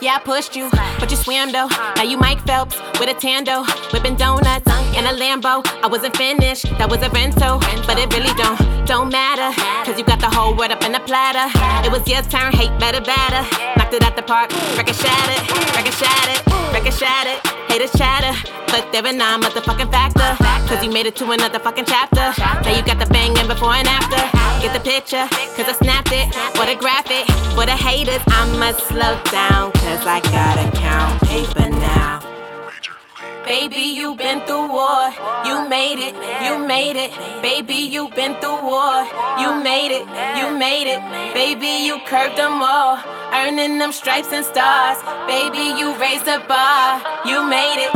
Yeah, I pushed you, but you swam though. Now you Mike Phelps with a tando, whipping donuts in a Lambo. I wasn't finished, that was a rental, but it really don't don't matter, cause you got the whole world up in a platter. It was your turn, hate better, better. Knocked it out the park, record shattered, record shattered, record shattered. Haters chatter, but they're a motherfucking factor. Cause you made it to another fucking chapter. Now you got the banging before and after. Get the picture, cause I snapped it. What a graphic, for the haters, I'ma slow down. Cause I gotta count paper now. Baby, you've been through war. You made it, you made it. Baby, you've been through war. You made it, you made it. Baby, you curved them all. Earning them stripes and stars. Baby, you raised the bar. You made it,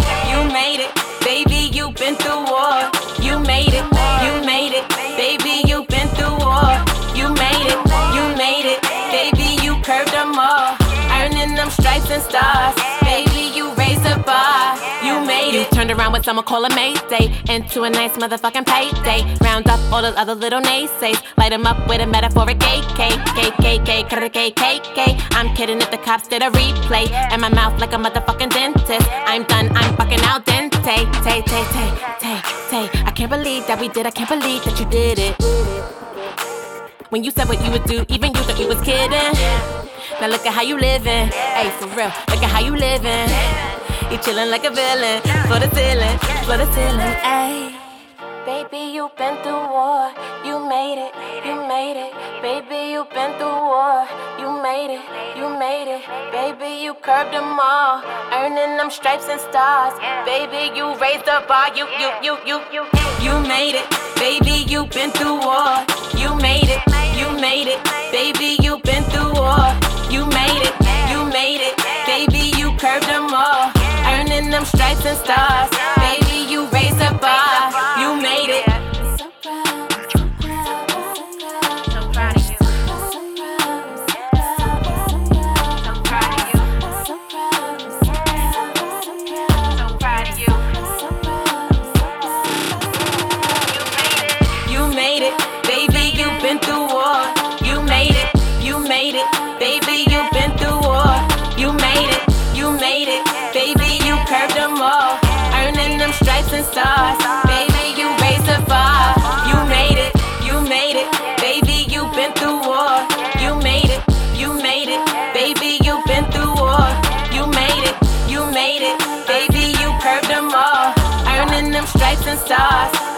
Earning them stripes and stars. Baby, you raised the bar. You made it. You Turned around with someone call a Mayday. Into a nice motherfucking payday. Round up all those other little naysays. Light them up with a metaphoric KK. KKK. KKK. I'm kidding if the cops did a replay. And my mouth like a motherfucking dentist. I'm done. I'm fucking out dente. Tay, tay, tay, tay, tay. I can't believe that we did. I can't believe that you did it. When you said what you would do, even you thought you was kidding. Now look at how you living. Hey, for real, look at how you living. You chillin' like a villain. For the ceiling, for the ceiling. Hey. Baby, you've been through war. You made it, you made it. Baby, you've been through war. You made it, you made it. Baby, you curved them all. Earning them stripes and stars. Baby, you raised the bar. You, you, you, you, you. You made it. Baby, you've been through war. Baby, you've been through war. You made it, you made it. Baby, you curved them all. Earning them stripes and stars. Them stars. Baby, you raised the bar. You made it, you made it, baby. you've been through war. You made it, you made it, baby. you've been through war. You made it, you made it, baby. You curved them all, earning them stripes and stars.